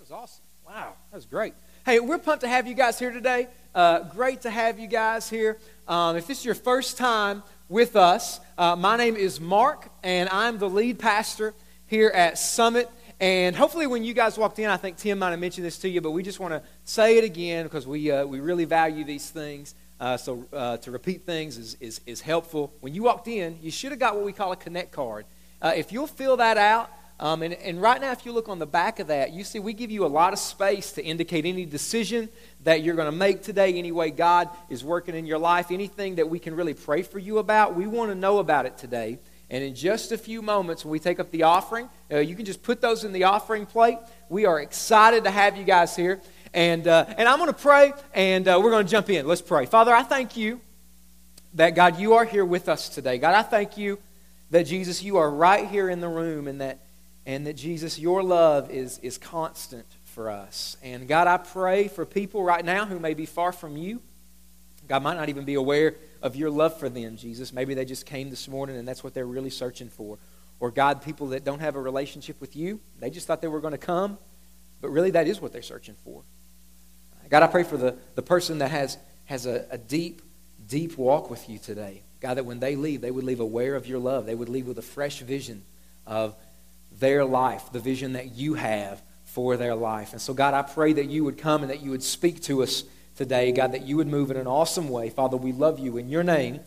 That was awesome. Wow, that was great. Hey, we're pumped to have you guys here today. Uh, great to have you guys here. Um, if this is your first time with us, uh, my name is Mark, and I'm the lead pastor here at Summit. And hopefully, when you guys walked in, I think Tim might have mentioned this to you, but we just want to say it again because we, uh, we really value these things. Uh, so, uh, to repeat things is, is, is helpful. When you walked in, you should have got what we call a Connect card. Uh, if you'll fill that out, um, and, and right now, if you look on the back of that, you see we give you a lot of space to indicate any decision that you're going to make today, any way God is working in your life, anything that we can really pray for you about. We want to know about it today. And in just a few moments, when we take up the offering, uh, you can just put those in the offering plate. We are excited to have you guys here. And, uh, and I'm going to pray, and uh, we're going to jump in. Let's pray. Father, I thank you that, God, you are here with us today. God, I thank you that, Jesus, you are right here in the room and that and that Jesus, your love is, is constant for us. And God, I pray for people right now who may be far from you. God might not even be aware of your love for them, Jesus. Maybe they just came this morning and that's what they're really searching for. Or, God, people that don't have a relationship with you, they just thought they were going to come, but really that is what they're searching for. God, I pray for the, the person that has, has a, a deep, deep walk with you today. God, that when they leave, they would leave aware of your love. They would leave with a fresh vision of their life, the vision that you have for their life. And so, God, I pray that you would come and that you would speak to us today. God, that you would move in an awesome way. Father, we love you. In your name,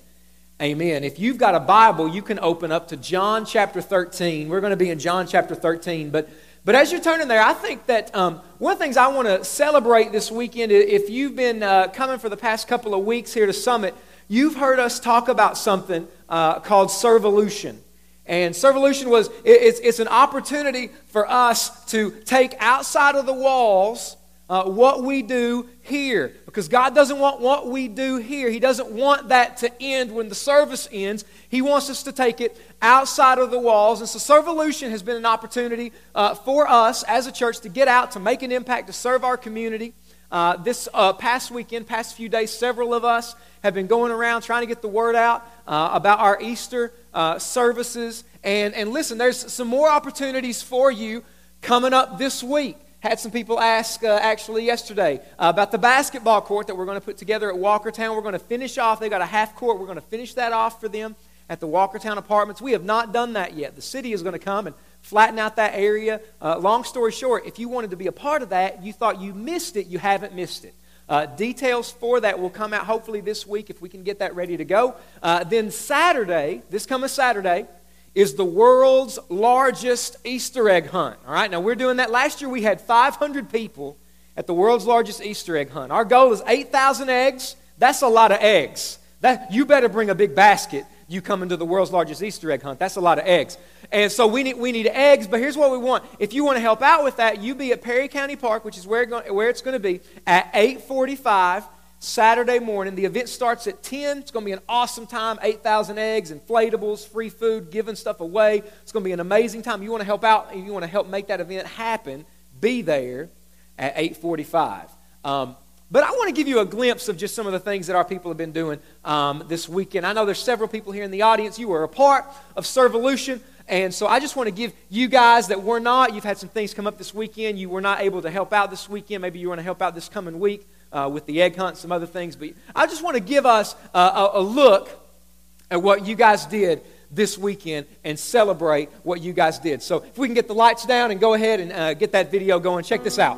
amen. If you've got a Bible, you can open up to John chapter 13. We're going to be in John chapter 13. But, but as you're turning there, I think that um, one of the things I want to celebrate this weekend, if you've been uh, coming for the past couple of weeks here to Summit, you've heard us talk about something uh, called Servolution. And Servolution was it's, it's an opportunity for us to take outside of the walls uh, what we do here. Because God doesn't want what we do here. He doesn't want that to end when the service ends. He wants us to take it outside of the walls. And so Servolution has been an opportunity uh, for us as a church to get out, to make an impact, to serve our community. Uh, this uh, past weekend, past few days, several of us have been going around trying to get the word out uh, about our Easter uh, services. And, and listen, there's some more opportunities for you coming up this week. Had some people ask uh, actually yesterday uh, about the basketball court that we're going to put together at Walkertown. We're going to finish off. They got a half court. We're going to finish that off for them at the Walkertown Apartments. We have not done that yet. The city is going to come and flatten out that area. Uh, long story short, if you wanted to be a part of that, you thought you missed it, you haven't missed it. Uh, details for that will come out hopefully this week if we can get that ready to go. Uh, then Saturday, this coming Saturday, is the world's largest Easter egg hunt. All right, now we're doing that. Last year we had 500 people at the world's largest Easter egg hunt. Our goal is 8,000 eggs. That's a lot of eggs. That, you better bring a big basket you come into the world's largest Easter egg hunt. That's a lot of eggs. And so we need, we need eggs, but here's what we want. If you want to help out with that, you be at Perry County Park, which is where, where it's going to be, at 845 Saturday morning. The event starts at 10. It's going to be an awesome time. 8,000 eggs, inflatables, free food, giving stuff away. It's going to be an amazing time. You want to help out, and you want to help make that event happen, be there at 845. Um, but I want to give you a glimpse of just some of the things that our people have been doing um, this weekend. I know there's several people here in the audience. You were a part of Servolution. And so I just want to give you guys that were not, you've had some things come up this weekend. You were not able to help out this weekend. Maybe you want to help out this coming week uh, with the egg hunt, some other things. But I just want to give us a, a look at what you guys did this weekend and celebrate what you guys did. So if we can get the lights down and go ahead and uh, get that video going, check this out.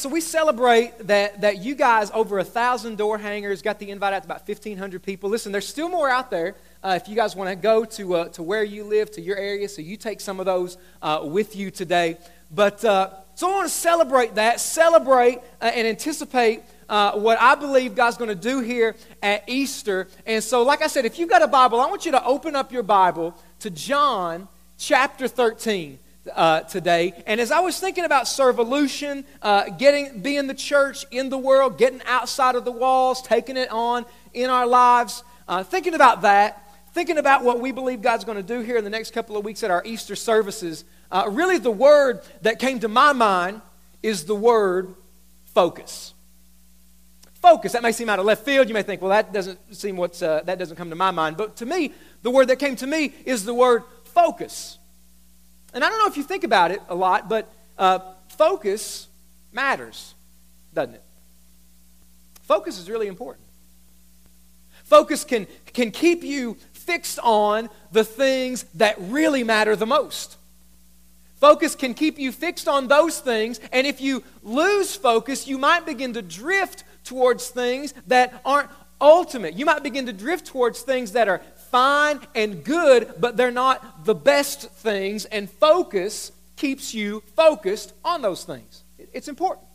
so we celebrate that, that you guys, over a thousand door hangers, got the invite out to about 1,500 people. Listen, there's still more out there. Uh, if you guys want to go to, uh, to where you live, to your area, so you take some of those uh, with you today. But uh, so I want to celebrate that, celebrate uh, and anticipate uh, what I believe God's going to do here at Easter. And so, like I said, if you've got a Bible, I want you to open up your Bible to John chapter 13 uh, today. And as I was thinking about servolution, uh, getting, being the church in the world, getting outside of the walls, taking it on in our lives, uh, thinking about that, thinking about what we believe God's going to do here in the next couple of weeks at our Easter services, uh, really the word that came to my mind is the word focus. Focus. That may seem out of left field. You may think, well, that doesn't seem what's, uh, that doesn't come to my mind. But to me, the word that came to me is the word focus. And I don't know if you think about it a lot, but uh, focus matters, doesn't it? Focus is really important. Focus can, can keep you fixed on the things that really matter the most. Focus can keep you fixed on those things, and if you lose focus, you might begin to drift towards things that aren't ultimate. You might begin to drift towards things that are fine and good, but they're not the best things, and focus keeps you focused on those things. It's important.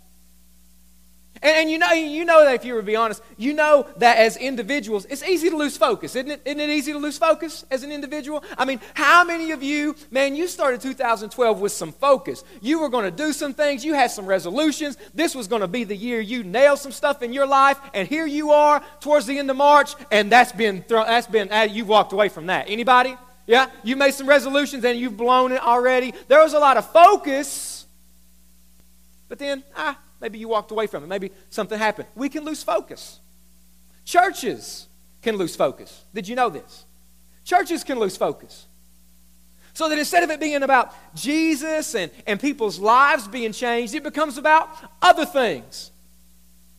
And, and, you know, you know that if you were to be honest, you know that as individuals, it's easy to lose focus, isn't it? Isn't it easy to lose focus as an individual? I mean, how many of you, man, you started 2012 with some focus. You were going to do some things, you had some resolutions. This was going to be the year you nailed some stuff in your life, and here you are towards the end of March, and that's been thrown, that's been uh, you've walked away from that. Anybody? Yeah, you made some resolutions and you've blown it already. There was a lot of focus, but then ah, Maybe you walked away from it. Maybe something happened. We can lose focus. Churches can lose focus. Did you know this? Churches can lose focus. So that instead of it being about Jesus and, and people's lives being changed, it becomes about other things.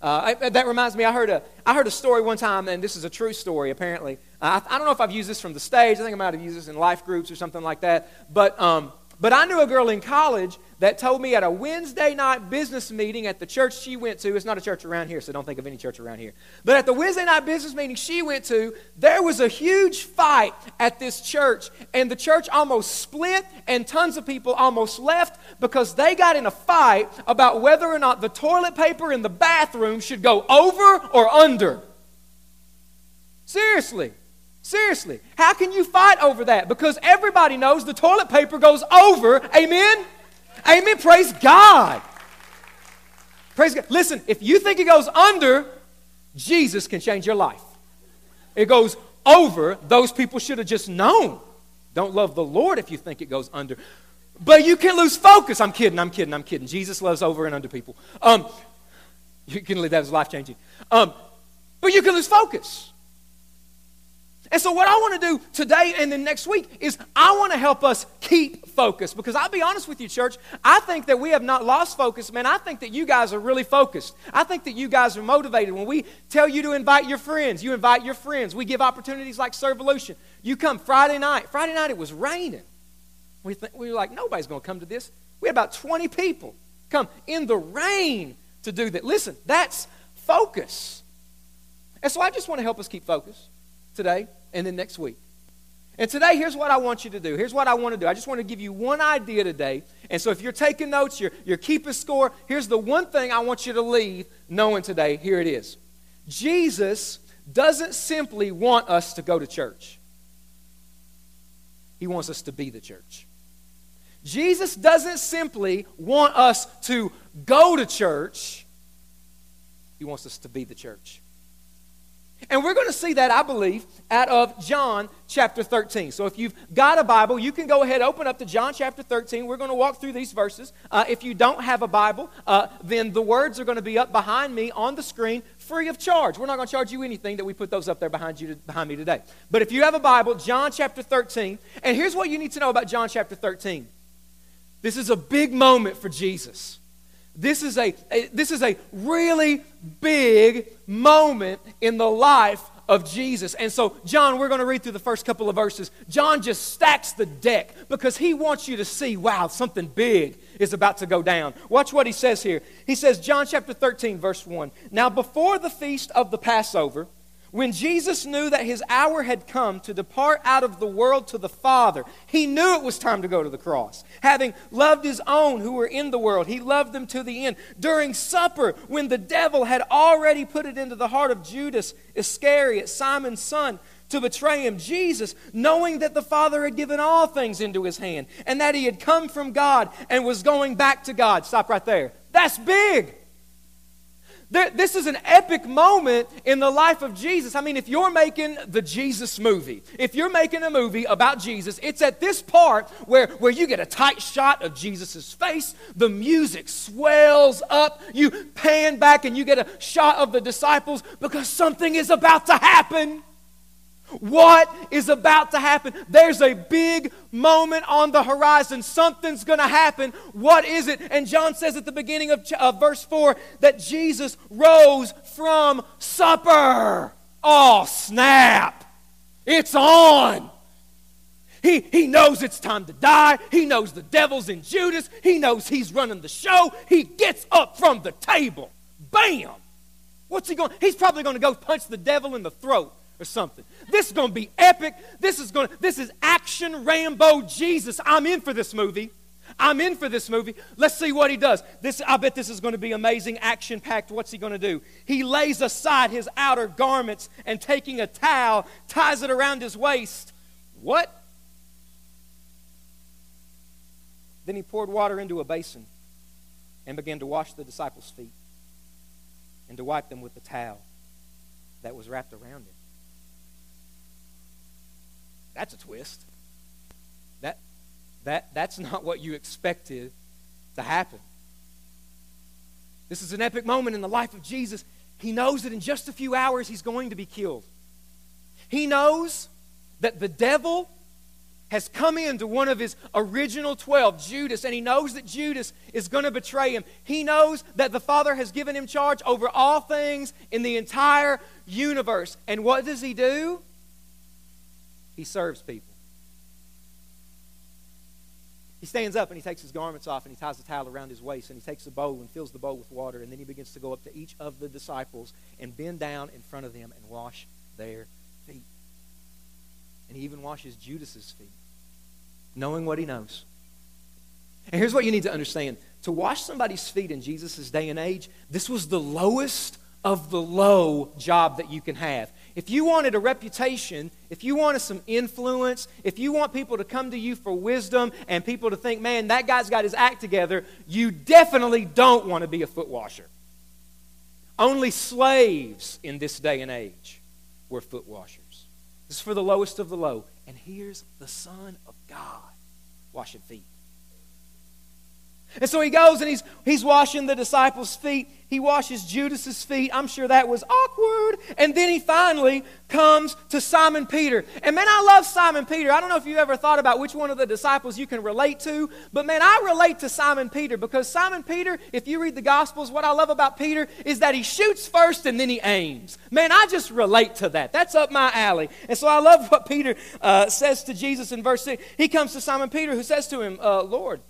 Uh, I, that reminds me, I heard, a, I heard a story one time, and this is a true story apparently. Uh, I, I, don't know if I've used this from the stage. I think I might have used this in life groups or something like that. But, um, but I knew a girl in college that told me at a Wednesday night business meeting at the church she went to, it's not a church around here, so don't think of any church around here. But at the Wednesday night business meeting she went to, there was a huge fight at this church, and the church almost split, and tons of people almost left because they got in a fight about whether or not the toilet paper in the bathroom should go over or under. Seriously. Seriously. How can you fight over that? Because everybody knows the toilet paper goes over. Amen? Amen. Praise God. Praise God. Listen, if you think it goes under, Jesus can change your life. It goes over, those people should have just known. Don't love the Lord if you think it goes under. But you can lose focus. I'm kidding, I'm kidding, I'm kidding. Jesus loves over and under people. Um, you can leave that as life changing. Um, but you can lose focus. And so, what I want to do today and then next week is I want to help us keep focus. Because I'll be honest with you, church, I think that we have not lost focus, man. I think that you guys are really focused. I think that you guys are motivated. When we tell you to invite your friends, you invite your friends. We give opportunities like Servolution. You come Friday night. Friday night, it was raining. We, th- we were like, nobody's going to come to this. We had about 20 people come in the rain to do that. Listen, that's focus. And so, I just want to help us keep focus today and then next week. And today, here's what I want you to do. Here's what I want to do. I just want to give you one idea today. And so, if you're taking notes, you're, you're keeping score, here's the one thing I want you to leave knowing today. Here it is Jesus doesn't simply want us to go to church, He wants us to be the church. Jesus doesn't simply want us to go to church, He wants us to be the church. And we're going to see that, I believe, out of John chapter 13. So if you've got a Bible, you can go ahead, open up to John chapter 13. We're going to walk through these verses. Uh, if you don't have a Bible, uh, then the words are going to be up behind me on the screen free of charge. We're not going to charge you anything that we put those up there behind, you to, behind me today. But if you have a Bible, John chapter 13. And here's what you need to know about John chapter 13 this is a big moment for Jesus. This is a, a, this is a really big moment in the life of Jesus. And so, John, we're going to read through the first couple of verses. John just stacks the deck because he wants you to see, wow, something big is about to go down. Watch what he says here. He says, John chapter 13, verse 1. Now, before the feast of the Passover, when Jesus knew that his hour had come to depart out of the world to the Father, he knew it was time to go to the cross. Having loved his own who were in the world, he loved them to the end. During supper, when the devil had already put it into the heart of Judas Iscariot, Simon's son, to betray him, Jesus, knowing that the Father had given all things into his hand and that he had come from God and was going back to God. Stop right there. That's big. This is an epic moment in the life of Jesus. I mean, if you're making the Jesus movie, if you're making a movie about Jesus, it's at this part where, where you get a tight shot of Jesus' face, the music swells up, you pan back and you get a shot of the disciples because something is about to happen. What is about to happen? There's a big moment on the horizon. Something's going to happen. What is it? And John says at the beginning of, of verse 4 that Jesus rose from supper. Oh, snap! It's on! He, he knows it's time to die. He knows the devil's in Judas. He knows he's running the show. He gets up from the table. Bam! What's he going? He's probably going to go punch the devil in the throat or something. This is going to be epic. This is going to, this is action Rambo Jesus. I'm in for this movie. I'm in for this movie. Let's see what he does. This I bet this is going to be amazing, action packed. What's he going to do? He lays aside his outer garments and taking a towel ties it around his waist. What? Then he poured water into a basin and began to wash the disciples' feet and to wipe them with the towel that was wrapped around him. That's a twist. That, that, that's not what you expected to happen. This is an epic moment in the life of Jesus. He knows that in just a few hours he's going to be killed. He knows that the devil has come into one of his original 12, Judas, and he knows that Judas is going to betray him. He knows that the Father has given him charge over all things in the entire universe. And what does he do? He serves people. He stands up and he takes his garments off and he ties a towel around his waist and he takes a bowl and fills the bowl with water and then he begins to go up to each of the disciples and bend down in front of them and wash their feet. And he even washes Judas's feet, knowing what he knows. And here's what you need to understand. To wash somebody's feet in Jesus' day and age, this was the lowest of the low job that you can have. If you wanted a reputation, if you wanted some influence, if you want people to come to you for wisdom and people to think, man, that guy's got his act together, you definitely don't want to be a foot washer. Only slaves in this day and age were foot washers. This is for the lowest of the low. And here's the Son of God washing feet. And so he goes and he's, he's washing the disciples' feet. He washes Judas's feet. I'm sure that was awkward. And then he finally comes to Simon Peter. And man, I love Simon Peter. I don't know if you ever thought about which one of the disciples you can relate to, but man, I relate to Simon Peter because Simon Peter, if you read the Gospels, what I love about Peter is that he shoots first and then he aims. Man, I just relate to that. That's up my alley. And so I love what Peter uh, says to Jesus in verse 6. He comes to Simon Peter who says to him, uh, Lord,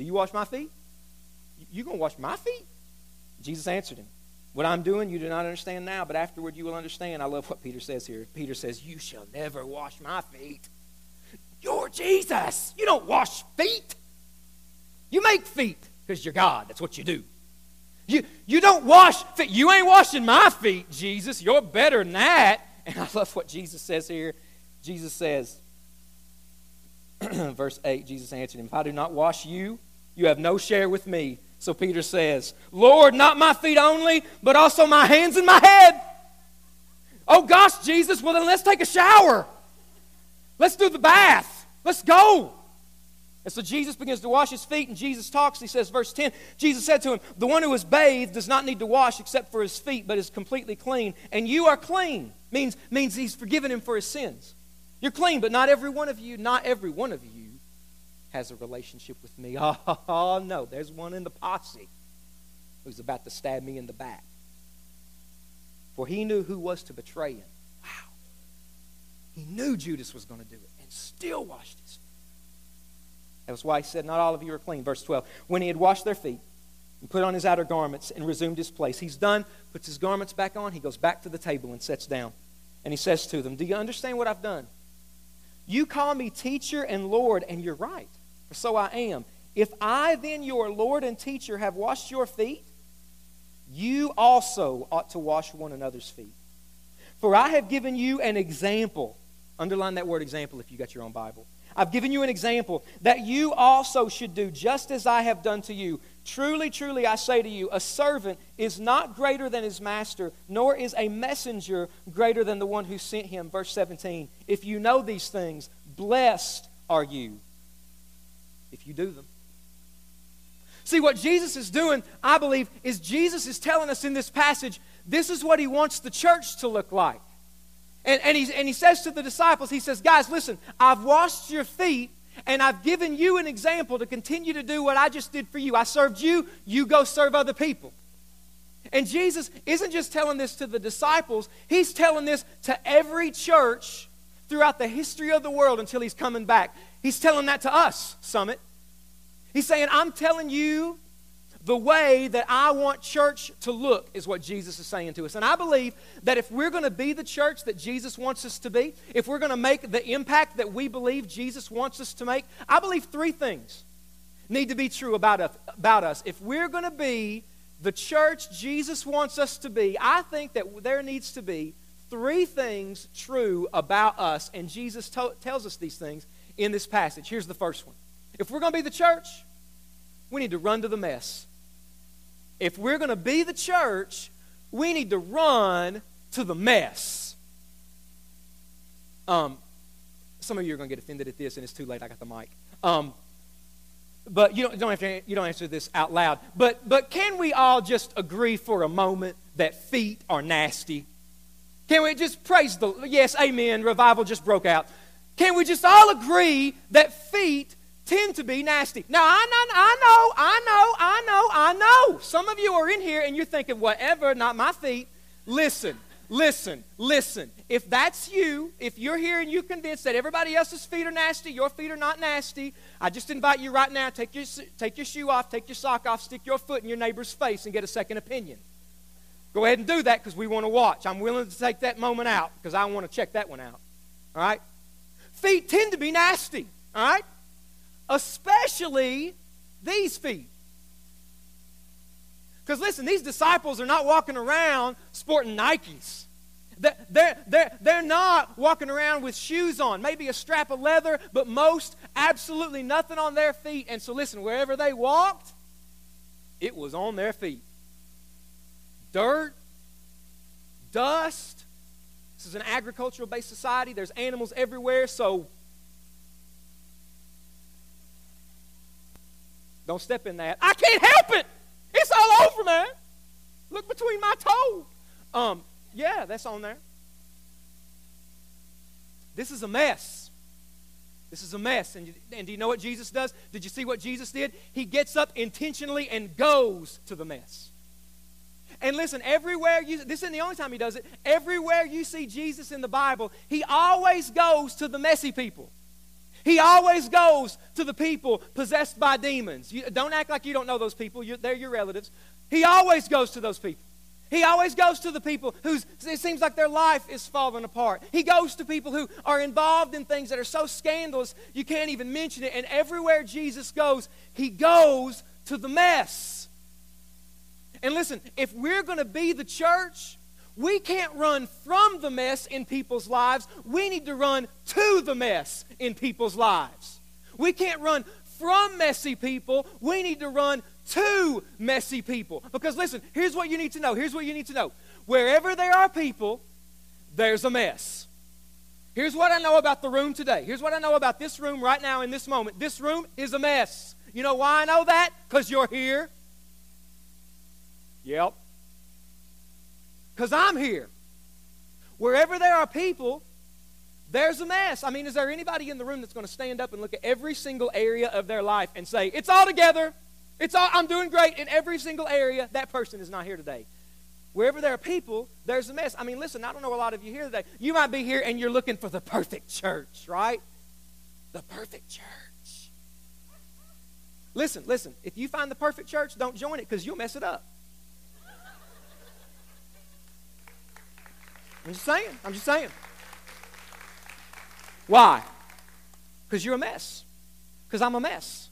do you wash my feet? You going to wash my feet? Jesus answered him, What I'm doing, you do not understand now, but afterward you will understand. I love what Peter says here. Peter says, You shall never wash my feet. You're Jesus. You don't wash feet. You make feet because you're God. That's what you do. You, you don't wash feet. You ain't washing my feet, Jesus. You're better than that. And I love what Jesus says here. Jesus says, verse 8, Jesus answered him, If I do not wash you, you have no share with me. So Peter says, Lord, not my feet only, but also my hands and my head. Oh gosh, Jesus, well then let's take a shower. Let's do the bath. Let's go. And so Jesus begins to wash his feet, and Jesus talks. He says, verse 10 Jesus said to him, The one who is bathed does not need to wash except for his feet, but is completely clean. And you are clean. Means, means he's forgiven him for his sins. You're clean, but not every one of you, not every one of you has a relationship with me. Oh, no, there's one in the posse. who's about to stab me in the back. For he knew who was to betray him. Wow. He knew Judas was going to do it and still washed his feet. That was why he said, Not all of you are clean. Verse 12. When he had washed their feet and put on his outer garments and resumed his place, he's done, puts his garments back on, he goes back to the table and sits down. And he says to them, Do you understand what I've done? You call me teacher and Lord, and you're right, for so I am. If I, then, your Lord and teacher, have washed your feet, you also ought to wash one another's feet. For I have given you an example. Underline that word example if you got your own Bible. I've given you an example that you also should do just as I have done to you. Truly, truly, I say to you, a servant is not greater than his master, nor is a messenger greater than the one who sent him. Verse 17. If you know these things, blessed are you if you do them. See, what Jesus is doing, I believe, is Jesus is telling us in this passage this is what he wants the church to look like. And, and, and he says to the disciples, he says, Guys, listen, I've washed your feet and I've given you an example to continue to do what I just did for you. I served you, you go serve other people. And Jesus isn't just telling this to the disciples, he's telling this to every church throughout the history of the world until he's coming back. He's telling that to us, Summit. He's saying, I'm telling you the way that I want church to look, is what Jesus is saying to us. And I believe that if we're going to be the church that Jesus wants us to be, if we're going to make the impact that we believe Jesus wants us to make, I believe three things need to be true about us. If we're going to be the church Jesus wants us to be, I think that there needs to be three things true about us. And Jesus to- tells us these things in this passage. Here's the first one if we're going to be the church, we need to run to the mess. If we're going to be the church, we need to run to the mess. Um, some of you are going to get offended at this, and it's too late. I got the mic. Um, but you don't, don't have to, you don't answer this out loud. But, but can we all just agree for a moment that feet are nasty? Can we just praise the, yes, amen, revival just broke out. Can we just all agree that feet tend to be nasty. Now, I know, I know, I know, I know, I know. Some of you are in here and you're thinking, whatever, not my feet. Listen, listen, listen. If that's you, if you're here and you're convinced that everybody else's feet are nasty, your feet are not nasty, I just invite you right now, take your, take your shoe off, take your sock off, stick your foot in your neighbor's face and get a second opinion. Go ahead and do that because we want to watch. I'm willing to take that moment out because I want to check that one out. All right? Feet tend to be nasty. All right? especially these feet. Because listen, these disciples are not walking around sporting Nikes. They're, they're, they're not walking around with shoes on, maybe a strap of leather, but most absolutely nothing on their feet. And so, listen, wherever they walked, it was on their feet. Dirt, dust. This is an agricultural based society. There's animals everywhere, so Don't step in that. I can't help it. It's all over, man. Look between my toes. Um, yeah, that's on there. This is a mess. This is a mess. And, and do you know what Jesus does? Did you see what Jesus did? He gets up intentionally and goes to the mess. And listen, everywhere you, this isn't the only time he does it, everywhere you see Jesus in the Bible, he always goes to the messy people. He always goes to the people possessed by demons. You, don't act like you don't know those people. You're, they're your relatives. He always goes to those people. He always goes to the people whose it seems like their life is falling apart. He goes to people who are involved in things that are so scandalous you can't even mention it. And everywhere Jesus goes, he goes to the mess. And listen, if we're going to be the church, we can't run from the mess in people's lives. We need to run to the mess in people's lives. We can't run from messy people. We need to run to messy people. Because listen, here's what you need to know. Here's what you need to know. Wherever there are people, there's a mess. Here's what I know about the room today. Here's what I know about this room right now in this moment. This room is a mess. You know why I know that? Because you're here. Yep because I'm here. Wherever there are people, there's a mess. I mean, is there anybody in the room that's going to stand up and look at every single area of their life and say, it's all together? It's all, I'm doing great in every single area. That person is not here today. Wherever there are people, there's a mess. I mean, listen, I don't know a lot of you here today. You might be here and you're looking for the perfect church, right? The perfect church. Listen, listen. If you find the perfect church, don't join it because you'll mess it up. I'm just saying. I'm just saying. Why? Because you're a mess. Because I'm a mess.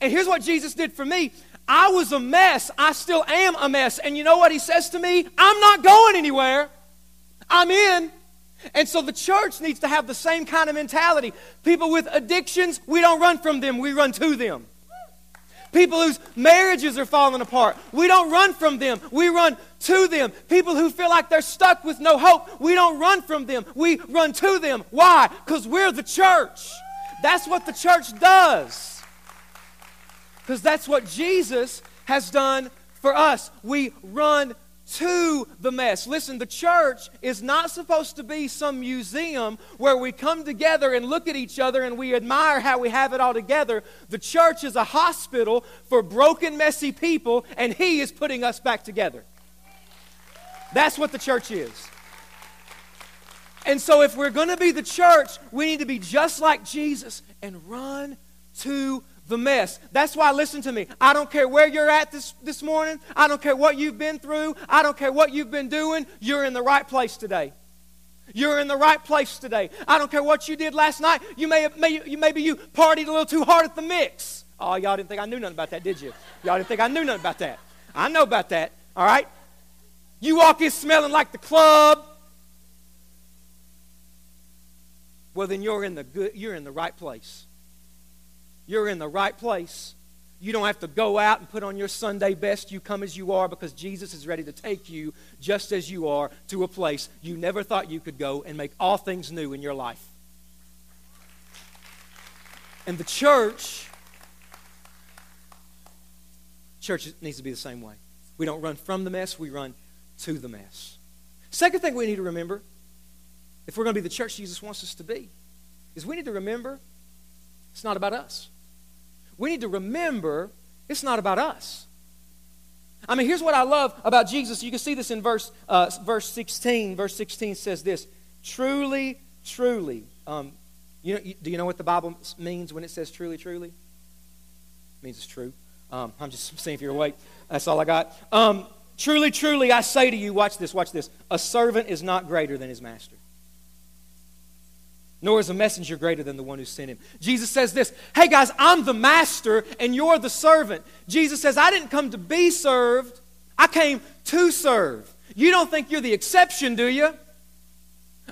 And here's what Jesus did for me I was a mess. I still am a mess. And you know what he says to me? I'm not going anywhere. I'm in. And so the church needs to have the same kind of mentality. People with addictions, we don't run from them, we run to them. People whose marriages are falling apart, we don't run from them, we run to them. People who feel like they're stuck with no hope, we don't run from them, we run to them. Why? Because we're the church. That's what the church does. Because that's what Jesus has done for us. We run to the mess. Listen, the church is not supposed to be some museum where we come together and look at each other and we admire how we have it all together. The church is a hospital for broken, messy people, and He is putting us back together. That's what the church is. And so, if we're going to be the church, we need to be just like Jesus and run to the mess. That's why, listen to me. I don't care where you're at this, this morning. I don't care what you've been through. I don't care what you've been doing. You're in the right place today. You're in the right place today. I don't care what you did last night. You may, have, may you, maybe you partied a little too hard at the mix. Oh, y'all didn't think I knew nothing about that, did you? Y'all didn't think I knew nothing about that. I know about that. All right. You walk in smelling like the club. Well, then you're in the good. You're in the right place you're in the right place. You don't have to go out and put on your Sunday best. You come as you are because Jesus is ready to take you just as you are to a place you never thought you could go and make all things new in your life. And the church, church needs to be the same way. We don't run from the mess, we run to the mess. Second thing we need to remember, if we're going to be the church Jesus wants us to be, is we need to remember it's not about us we need to remember it's not about us. I mean, here's what I love about Jesus. You can see this in verse, uh, verse 16. Verse 16 says this Truly, truly. Um, you know, do you know what the Bible means when it says truly, truly? It means it's true. Um, I'm just seeing if you're awake. That's all I got. Um, truly, truly, I say to you, watch this, watch this. A servant is not greater than his master nor is a messenger greater than the one who sent him. Jesus says this Hey guys, I'm the master and you're the servant. Jesus says, I didn't come to be served, I came to serve. You don't think you're the exception, do you?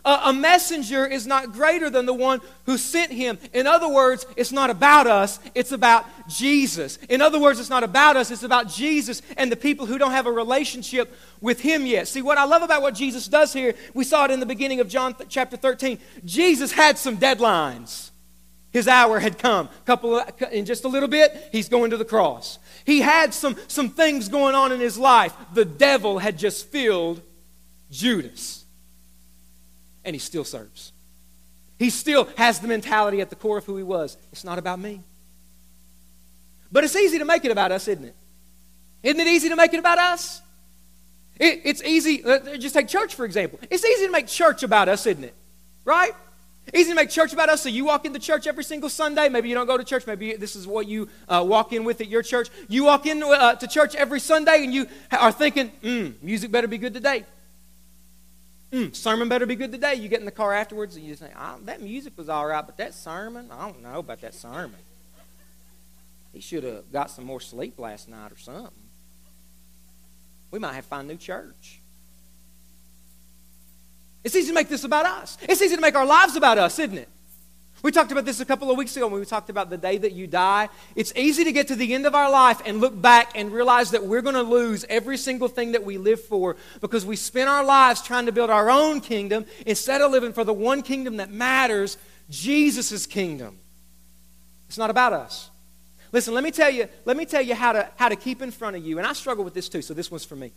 A, messenger is not greater than the one who sent him. In other words, it's not about us, it's about Jesus. In other words, it's not about us, it's about Jesus and the people who don't have a relationship with him yet. See, what I love about what Jesus does here, we saw it in the beginning of John th- chapter 13. Jesus had some deadlines. His hour had come. Couple of, in just a little bit, he's going to the cross. He had some, some things going on in his life. The devil had just filled Judas and he still serves. He still has the mentality at the core of who he was. It's not about me. But it's easy to make it about us, isn't it? Isn't it easy to make it about us? It, it's easy, uh, just take church for example. It's easy to make church about us, isn't it? Right? Easy to make church about us. So you walk into church every single Sunday. Maybe you don't go to church. Maybe this is what you uh, walk in with at your church. You walk into uh, to church every Sunday and you are thinking, mm, music better be good today mm, sermon better be good today. You get in the car afterwards and you say, oh, that music was all right, but that sermon, I don't know about that sermon. He should have got some more sleep last night or something. We might have to find a new church. It's easy to make this about us. It's easy to make our lives about us, isn't it? We talked about this a couple of weeks ago when we talked about the day that you die. It's easy to get to the end of our life and look back and realize that we're going to lose every single thing that we live for because we spend our lives trying to build our own kingdom instead of living for the one kingdom that matters, Jesus' kingdom. It's not about us. Listen, let me tell you, let me tell you how to, how to keep in front of you, and I struggle with this too, so this one's for me.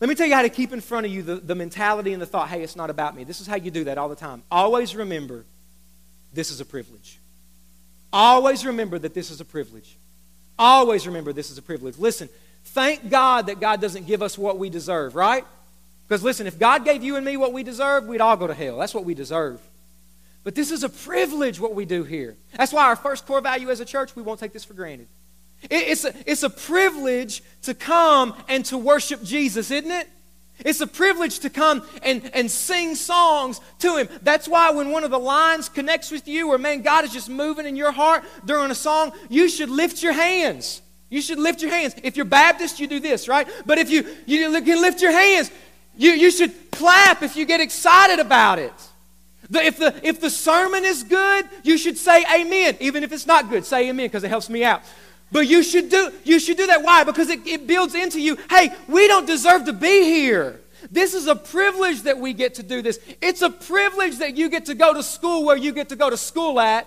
Let me tell you how to keep in front of you the, the mentality and the thought, hey, it's not about me. This is how you do that all the time. Always remember this is a privilege. Always remember that this is a privilege. Always remember this is a privilege. Listen, thank God that God doesn't give us what we deserve, right? Because listen, if God gave you and me what we deserve, we'd all go to hell. That's what we deserve. But this is a privilege what we do here. That's why our first core value as a church, we won't take this for granted. It's a, it's a privilege to come and to worship Jesus, isn't it? It's a privilege to come and, and sing songs to Him. That's why when one of the lines connects with you, or man, God is just moving in your heart during a song, you should lift your hands. You should lift your hands. If you're Baptist, you do this, right? But if you, you can lift your hands, you, you should clap if you get excited about it. The, if, the, if the sermon is good, you should say amen. Even if it's not good, say amen because it helps me out. But you should do, you should do that. Why? Because it, it builds into you hey, we don't deserve to be here. This is a privilege that we get to do this. It's a privilege that you get to go to school where you get to go to school at.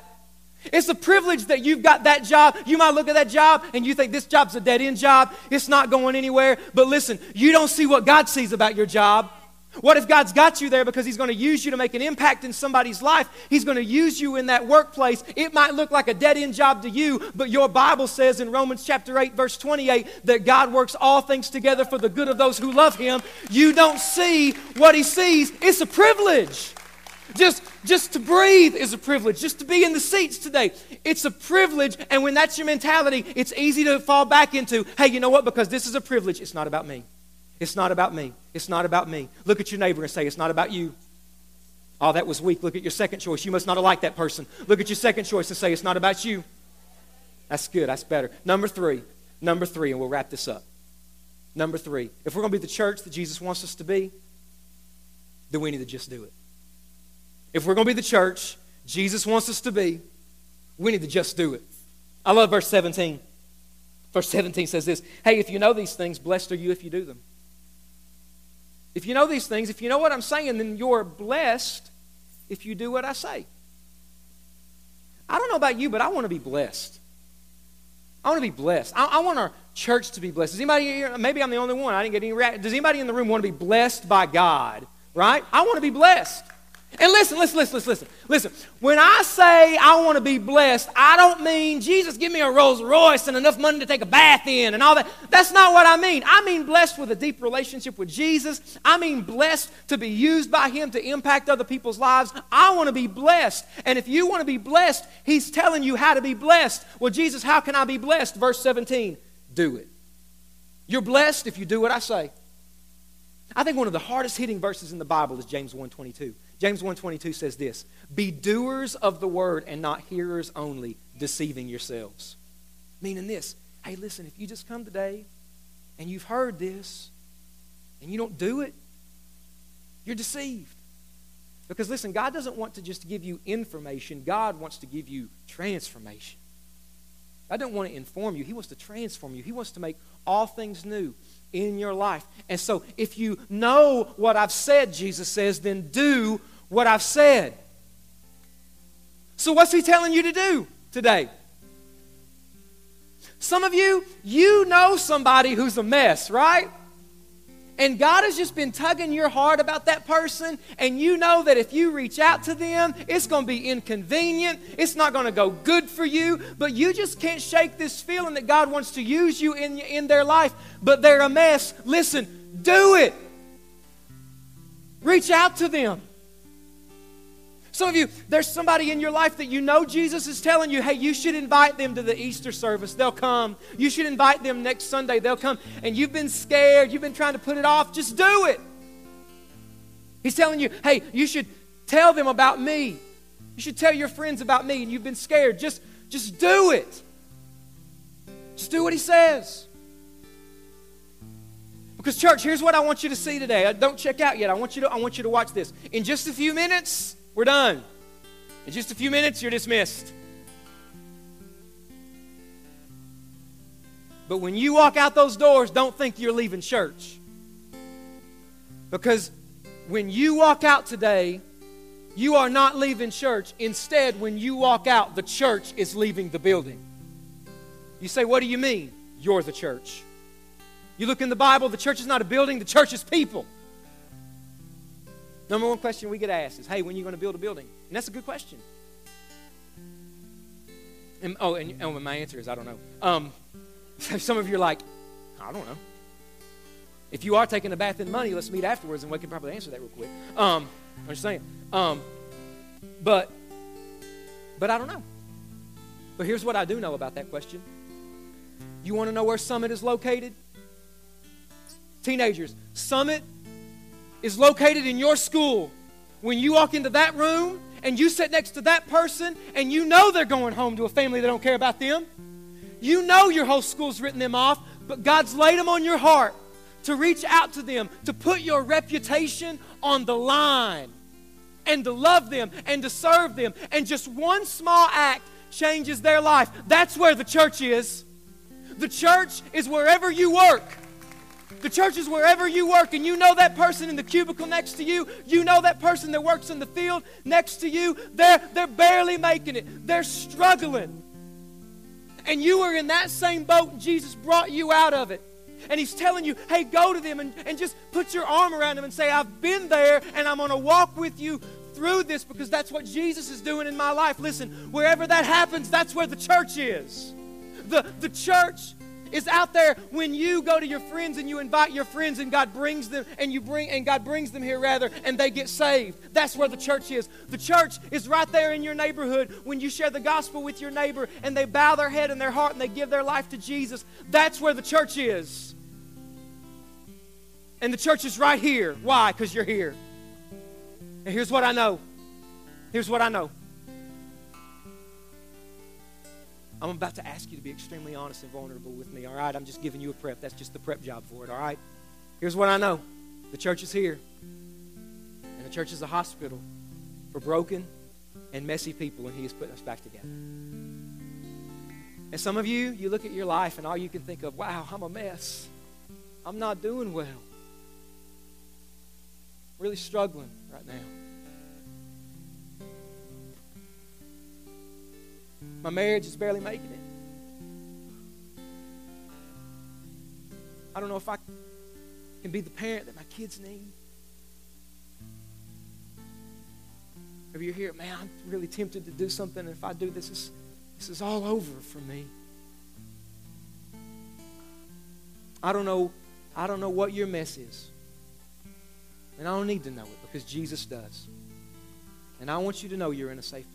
It's a privilege that you've got that job. You might look at that job and you think this job's a dead end job. It's not going anywhere. But listen, you don't see what God sees about your job. What if God's got you there because He's going to use you to make an impact in somebody's life? He's going to use you in that workplace. It might look like a dead end job to you, but your Bible says in Romans chapter 8, verse 28, that God works all things together for the good of those who love Him. You don't see what He sees. It's a privilege. Just, just to breathe is a privilege. Just to be in the seats today, it's a privilege. And when that's your mentality, it's easy to fall back into, hey, you know what? Because this is a privilege, it's not about me. It's not about me. It's not about me. Look at your neighbor and say, It's not about you. Oh, that was weak. Look at your second choice. You must not have liked that person. Look at your second choice and say, It's not about you. That's good. That's better. Number three. Number three, and we'll wrap this up. Number three. If we're going to be the church that Jesus wants us to be, then we need to just do it. If we're going to be the church Jesus wants us to be, we need to just do it. I love verse 17. Verse 17 says this Hey, if you know these things, blessed are you if you do them. If you know these things, if you know what I'm saying, then you're blessed if you do what I say. I don't know about you, but I want to be blessed. I want to be blessed. I, I want our church to be blessed. Does anybody here, maybe I'm the only one, I didn't get any reaction. Does anybody in the room want to be blessed by God? Right? I want to be blessed. And listen, listen, listen, listen, listen. Listen, when I say I want to be blessed, I don't mean, Jesus, give me a Rolls Royce and enough money to take a bath in and all that. That's not what I mean. I mean blessed with a deep relationship with Jesus. I mean blessed to be used by Him to impact other people's lives. I want to be blessed. And if you want to be blessed, He's telling you how to be blessed. Well, Jesus, how can I be blessed? Verse 17, do it. You're blessed if you do what I say. I think one of the hardest hitting verses in the Bible is James 122. James 1:22 says this, "Be doers of the word and not hearers only, deceiving yourselves." Meaning this, hey, listen, if you just come today and you've heard this and you don't do it, you're deceived. Because listen, God doesn't want to just give you information, God wants to give you transformation. I don't want to inform you, He wants to transform you. He wants to make all things new in your life. And so, if you know what I've said, Jesus says, then do what I've said. So, what's He telling you to do today? Some of you, you know somebody who's a mess, right? And God has just been tugging your heart about that person, and you know that if you reach out to them, it's going to be inconvenient, it's not going to go good for you, but you just can't shake this feeling that God wants to use you in, in their life, but they're a mess. Listen, do it. Reach out to them. Some of you, there's somebody in your life that you know Jesus is telling you, hey, you should invite them to the Easter service. They'll come. You should invite them next Sunday. They'll come. And you've been scared. You've been trying to put it off. Just do it. He's telling you, hey, you should tell them about me. You should tell your friends about me. And you've been scared. Just, just do it. Just do what he says. Because, church, here's what I want you to see today. Uh, don't check out yet. I want you to, I want you to watch this. In just a few minutes, we're done. In just a few minutes, you're dismissed. But when you walk out those doors, don't think you're leaving church. Because when you walk out today, you are not leaving church. Instead, when you walk out, the church is leaving the building. You say, What do you mean? You're the church. You look in the Bible, the church is not a building, the church is people. Number one question we get asked is, hey, when are you going to build a building? And that's a good question. And, oh, and, and my answer is I don't know. Um, some of you are like, I don't know. If you are taking a bath in money, let's meet afterwards and we can probably answer that real quick. Um, I'm just saying. Um, but, but I don't know. But here's what I do know about that question. You want to know where Summit is located? Teenagers, Summit is located in your school. When you walk into that room and you sit next to that person and you know they're going home to a family that don't care about them, you know your whole school's written them off, but God's laid them on your heart to reach out to them, to put your reputation on the line, and to love them and to serve them. And just one small act changes their life. That's where the church is. The church is wherever you work. The church is wherever you work, and you know that person in the cubicle next to you. You know that person that works in the field next to you. They're, they're barely making it, they're struggling. And you were in that same boat, and Jesus brought you out of it. And he's telling you, hey, go to them and, and just put your arm around them and say, I've been there and I'm going to walk with you through this because that's what Jesus is doing in my life. Listen, wherever that happens, that's where the church is. The, the church is out there when you go to your friends and you invite your friends and God brings them and you bring and God brings them here rather and they get saved. That's where the church is. The church is right there in your neighborhood when you share the gospel with your neighbor and they bow their head and their heart and they give their life to Jesus. That's where the church is. And the church is right here. Why? Because you're here. And here's what I know. Here's what I know. I'm about to ask you to be extremely honest and vulnerable with me, all right? I'm just giving you a prep. That's just the prep job for it, all right? Here's what I know the church is here, and the church is a hospital for broken and messy people, and He is putting us back together. And some of you, you look at your life, and all you can think of, wow, I'm a mess. I'm not doing well. Really struggling right now. My marriage is barely making it. I don't know if I can be the parent that my kids need. If you're here, man, I'm really tempted to do something, and if I do this, is, this is all over for me. I don't know, I don't know what your mess is. And I don't need to know it because Jesus does. And I want you to know you're in a safe place.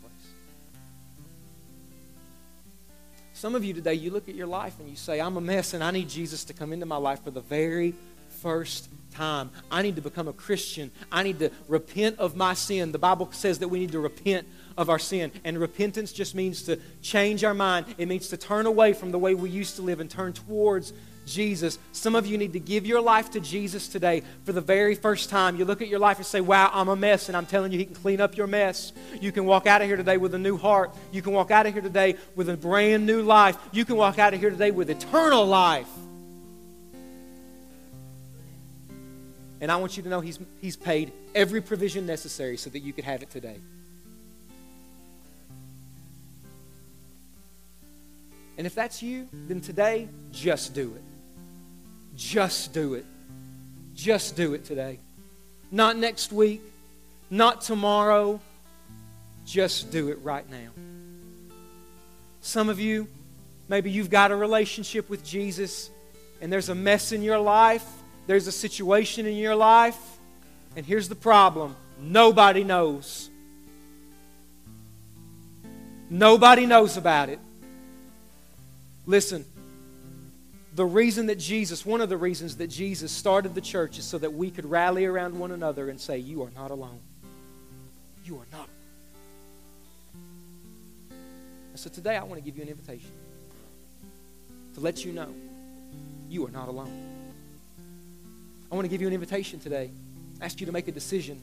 Some of you today, you look at your life and you say, I'm a mess and I need Jesus to come into my life for the very first time. I need to become a Christian. I need to repent of my sin. The Bible says that we need to repent of our sin. And repentance just means to change our mind, it means to turn away from the way we used to live and turn towards Jesus. Some of you need to give your life to Jesus today for the very first time. You look at your life and say, Wow, I'm a mess, and I'm telling you, He can clean up your mess. You can walk out of here today with a new heart. You can walk out of here today with a brand new life. You can walk out of here today with eternal life. And I want you to know He's, he's paid every provision necessary so that you could have it today. And if that's you, then today, just do it. Just do it. Just do it today. Not next week, not tomorrow. Just do it right now. Some of you, maybe you've got a relationship with Jesus and there's a mess in your life, there's a situation in your life, and here's the problem nobody knows. Nobody knows about it. Listen, the reason that Jesus, one of the reasons that Jesus started the church is so that we could rally around one another and say, You are not alone. You are not. And so today I want to give you an invitation to let you know you are not alone. I want to give you an invitation today, ask you to make a decision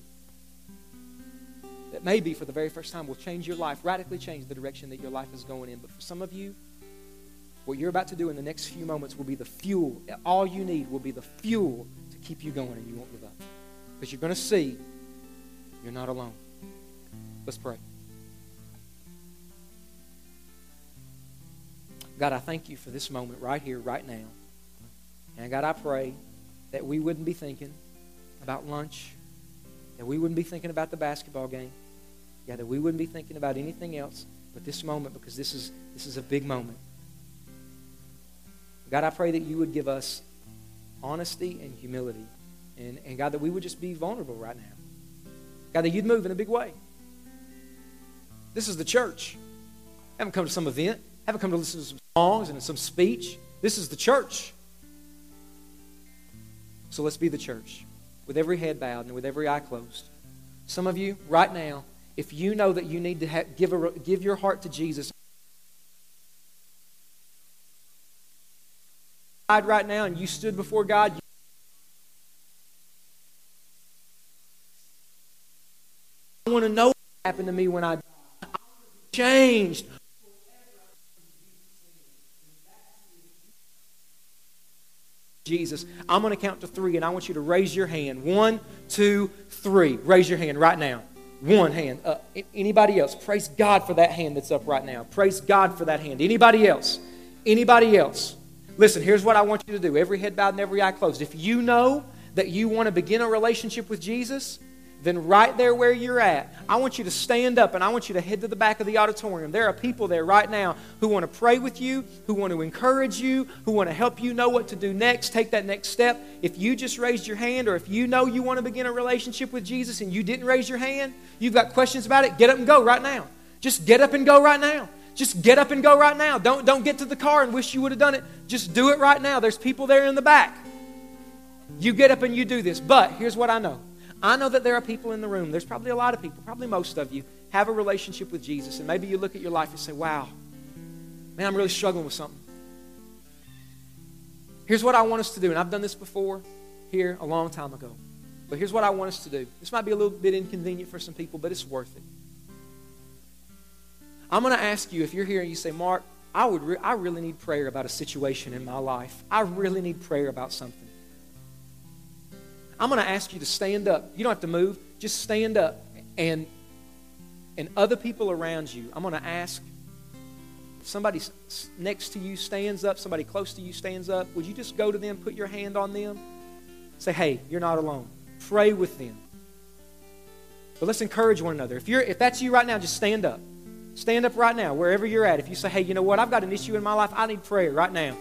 that maybe for the very first time will change your life, radically change the direction that your life is going in. But for some of you, what you're about to do in the next few moments will be the fuel. All you need will be the fuel to keep you going and you won't give up. Because you're going to see you're not alone. Let's pray. God, I thank you for this moment right here, right now. And God, I pray that we wouldn't be thinking about lunch, that we wouldn't be thinking about the basketball game, yeah, that we wouldn't be thinking about anything else, but this moment because this is, this is a big moment. God, I pray that you would give us honesty and humility. And, and God, that we would just be vulnerable right now. God, that you'd move in a big way. This is the church. I haven't come to some event. I haven't come to listen to some songs and some speech. This is the church. So let's be the church with every head bowed and with every eye closed. Some of you, right now, if you know that you need to ha- give, a, give your heart to Jesus, right now and you stood before God, I want to know what happened to me when I changed. Jesus, I'm going to count to three, and I want you to raise your hand. One, two, three. Raise your hand right now. One hand. Anybody else? Praise God for that hand that's up right now. Praise God for that hand. Anybody else? Anybody else? Listen, here's what I want you to do. Every head bowed and every eye closed. If you know that you want to begin a relationship with Jesus, then right there where you're at, I want you to stand up and I want you to head to the back of the auditorium. There are people there right now who want to pray with you, who want to encourage you, who want to help you know what to do next, take that next step. If you just raised your hand or if you know you want to begin a relationship with Jesus and you didn't raise your hand, you've got questions about it, get up and go right now. Just get up and go right now. Just get up and go right now. Don't, don't get to the car and wish you would have done it. Just do it right now. There's people there in the back. You get up and you do this. But here's what I know I know that there are people in the room, there's probably a lot of people, probably most of you, have a relationship with Jesus. And maybe you look at your life and say, wow, man, I'm really struggling with something. Here's what I want us to do, and I've done this before here a long time ago. But here's what I want us to do. This might be a little bit inconvenient for some people, but it's worth it. I'm going to ask you if you're here and you say, Mark, I, would re- I really need prayer about a situation in my life. I really need prayer about something. I'm going to ask you to stand up. You don't have to move. Just stand up. And, and other people around you, I'm going to ask somebody next to you stands up, somebody close to you stands up. Would you just go to them, put your hand on them? Say, hey, you're not alone. Pray with them. But let's encourage one another. If, you're, if that's you right now, just stand up. Stand up right now, wherever you're at. If you say, hey, you know what? I've got an issue in my life. I need prayer right now.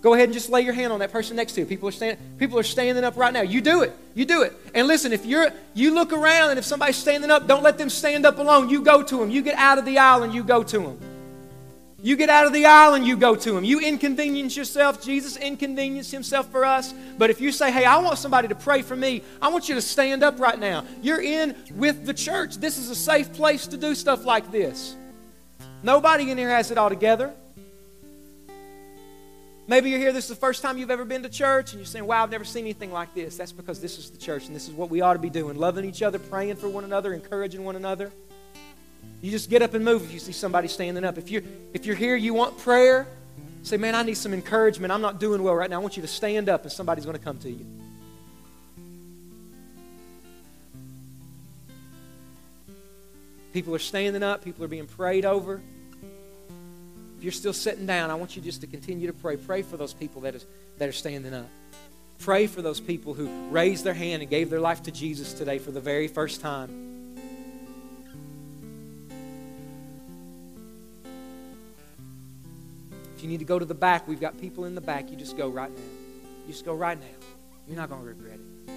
Go ahead and just lay your hand on that person next to you. People are standing, people are standing up right now. You do it. You do it. And listen, if you're you look around and if somebody's standing up, don't let them stand up alone. You go to them. You get out of the aisle and you go to them. You get out of the aisle and you go to him. You inconvenience yourself. Jesus inconvenienced himself for us. But if you say, hey, I want somebody to pray for me, I want you to stand up right now. You're in with the church. This is a safe place to do stuff like this. Nobody in here has it all together. Maybe you're here, this is the first time you've ever been to church, and you're saying, Wow, I've never seen anything like this. That's because this is the church, and this is what we ought to be doing loving each other, praying for one another, encouraging one another. You just get up and move if you see somebody standing up. If you're, if you're here, you want prayer, say, Man, I need some encouragement. I'm not doing well right now. I want you to stand up, and somebody's going to come to you. People are standing up, people are being prayed over. If you're still sitting down, I want you just to continue to pray. Pray for those people that, is, that are standing up. Pray for those people who raised their hand and gave their life to Jesus today for the very first time. If you need to go to the back, we've got people in the back. You just go right now. You just go right now. You're not going to regret it.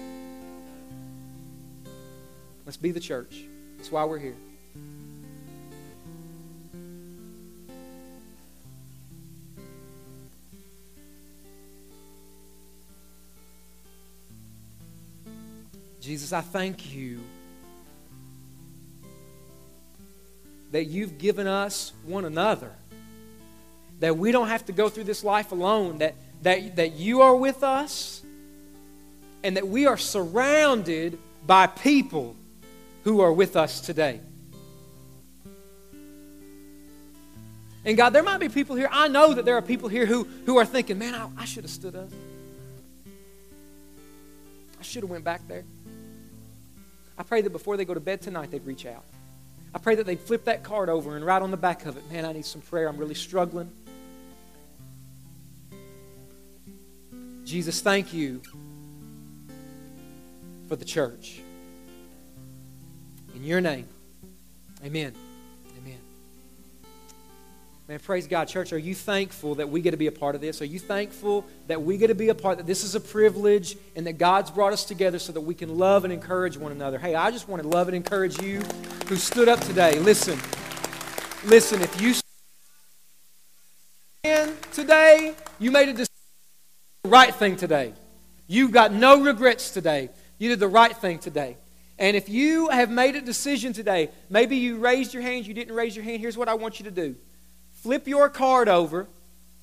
Let's be the church. That's why we're here. Jesus, I thank you that you've given us one another. That we don't have to go through this life alone. That, that, that you are with us. And that we are surrounded by people who are with us today. And God, there might be people here. I know that there are people here who, who are thinking, man, I, I should have stood up. I should have went back there. I pray that before they go to bed tonight, they'd reach out. I pray that they'd flip that card over and write on the back of it, man, I need some prayer. I'm really struggling. Jesus, thank you for the church. In your name, amen. Man, praise God. Church, are you thankful that we get to be a part of this? Are you thankful that we get to be a part, that this is a privilege, and that God's brought us together so that we can love and encourage one another? Hey, I just want to love and encourage you who stood up today. Listen, listen, if you stand today, you made a decision, the right thing today. You've got no regrets today. You did the right thing today. And if you have made a decision today, maybe you raised your hand, you didn't raise your hand, here's what I want you to do flip your card over,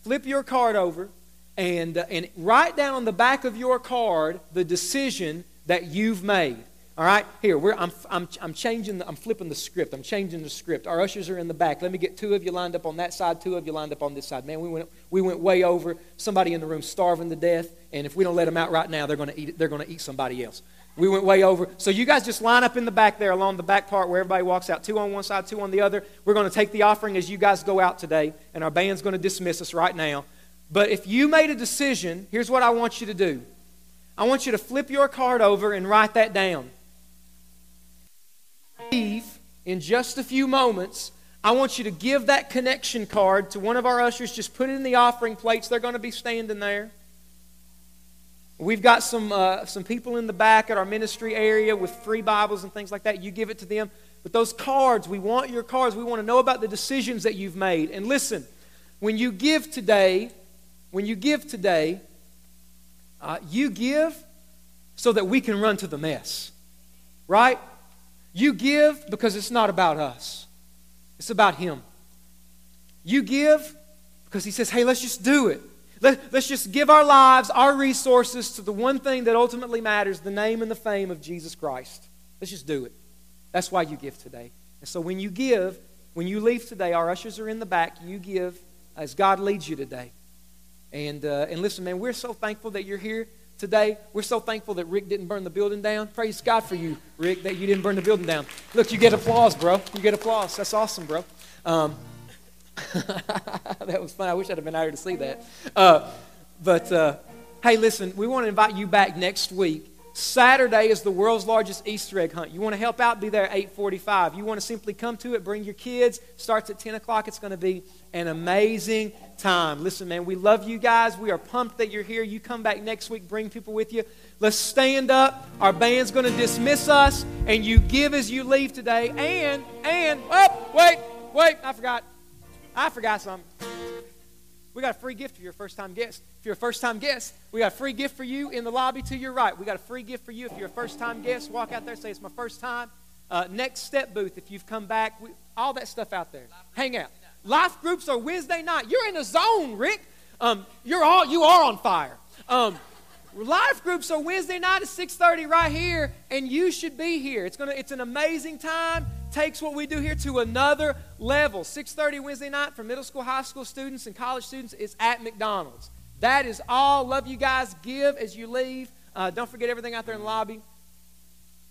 flip your card over, and, uh, and write down on the back of your card the decision that you've made. All right, here I'm, I'm, I'm changing. The, I'm flipping the script. I'm changing the script. Our ushers are in the back. Let me get two of you lined up on that side. Two of you lined up on this side. Man, we went we went way over. Somebody in the room starving to death, and if we don't let them out right now, they're going to eat. They're going to eat somebody else. We went way over. So you guys just line up in the back there along the back part where everybody walks out. Two on one side, two on the other. We're going to take the offering as you guys go out today, and our band's going to dismiss us right now. But if you made a decision, here's what I want you to do I want you to flip your card over and write that down. In just a few moments. I want you to give that connection card to one of our ushers. Just put it in the offering plates. They're going to be standing there. We've got some, uh, some people in the back at our ministry area with free Bibles and things like that. You give it to them. But those cards, we want your cards. We want to know about the decisions that you've made. And listen, when you give today, when you give today, uh, you give so that we can run to the mess. Right? You give because it's not about us, it's about Him. You give because He says, hey, let's just do it. Let, us just give our lives, our resources to the one thing that ultimately matters the name and the fame of Jesus Christ. Let's just do it. That's why you give today. And so when you give, when you leave today, our ushers are in the back. You give as God leads you today. And, uh, and listen, man, we're so thankful that you're here today. We're so thankful that Rick didn't burn the building down. Praise God for you, Rick, that you didn't burn the building down. Look, you get applause, bro. You get applause. That's awesome, bro. Um, that was fun. I wish I'd have been out here to see that. Uh, but uh, hey, listen, we want to invite you back next week. Saturday is the world's largest Easter egg hunt. You want to help out? Be there at 8:45. You want to simply come to it, bring your kids. Starts at 10 o'clock. It's going to be an amazing time. Listen, man, we love you guys. We are pumped that you're here. You come back next week. Bring people with you. Let's stand up. Our band's going to dismiss us, and you give as you leave today. And and oh, wait, wait, I forgot. I forgot something. We got a free gift for your first time guest. If you're a first time guest, we got a free gift for you in the lobby to your right. We got a free gift for you if you're a first time guest. Walk out there, say, It's my first time. Uh, next step booth, if you've come back, we, all that stuff out there. Hang out. Life groups are Wednesday night. You're in a zone, Rick. Um, you're all, you are on fire. Um, life groups are Wednesday night at 6:30 right here, and you should be here. It's gonna, it's an amazing time takes what we do here to another level. 6:30 Wednesday night for middle school, high school students, and college students is at McDonald's. That is all. Love you guys. Give as you leave. Uh, don't forget everything out there in the lobby.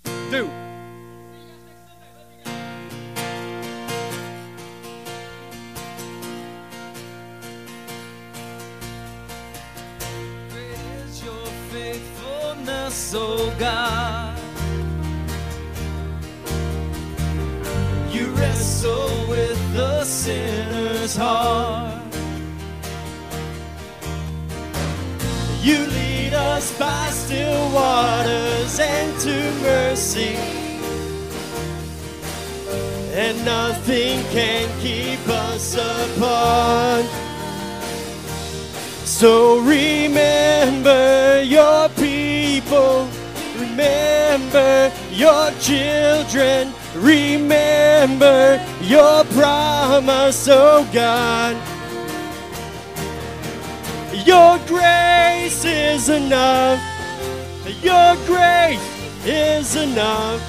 Do. oh God. Wrestle with the sinner's heart. You lead us by still waters and to mercy. And nothing can keep us apart. So remember your people, remember your children Remember your promise, oh God. Your grace is enough. Your grace is enough.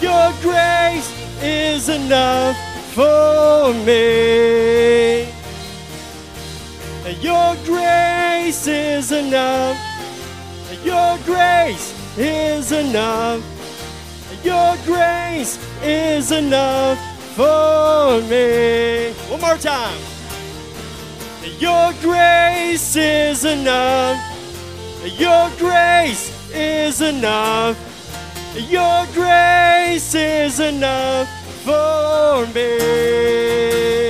Your grace is enough for me. Your grace is enough. Your grace is enough. Your grace is enough for me. One more time. Your grace is enough. Your grace is enough. Your grace is enough for me.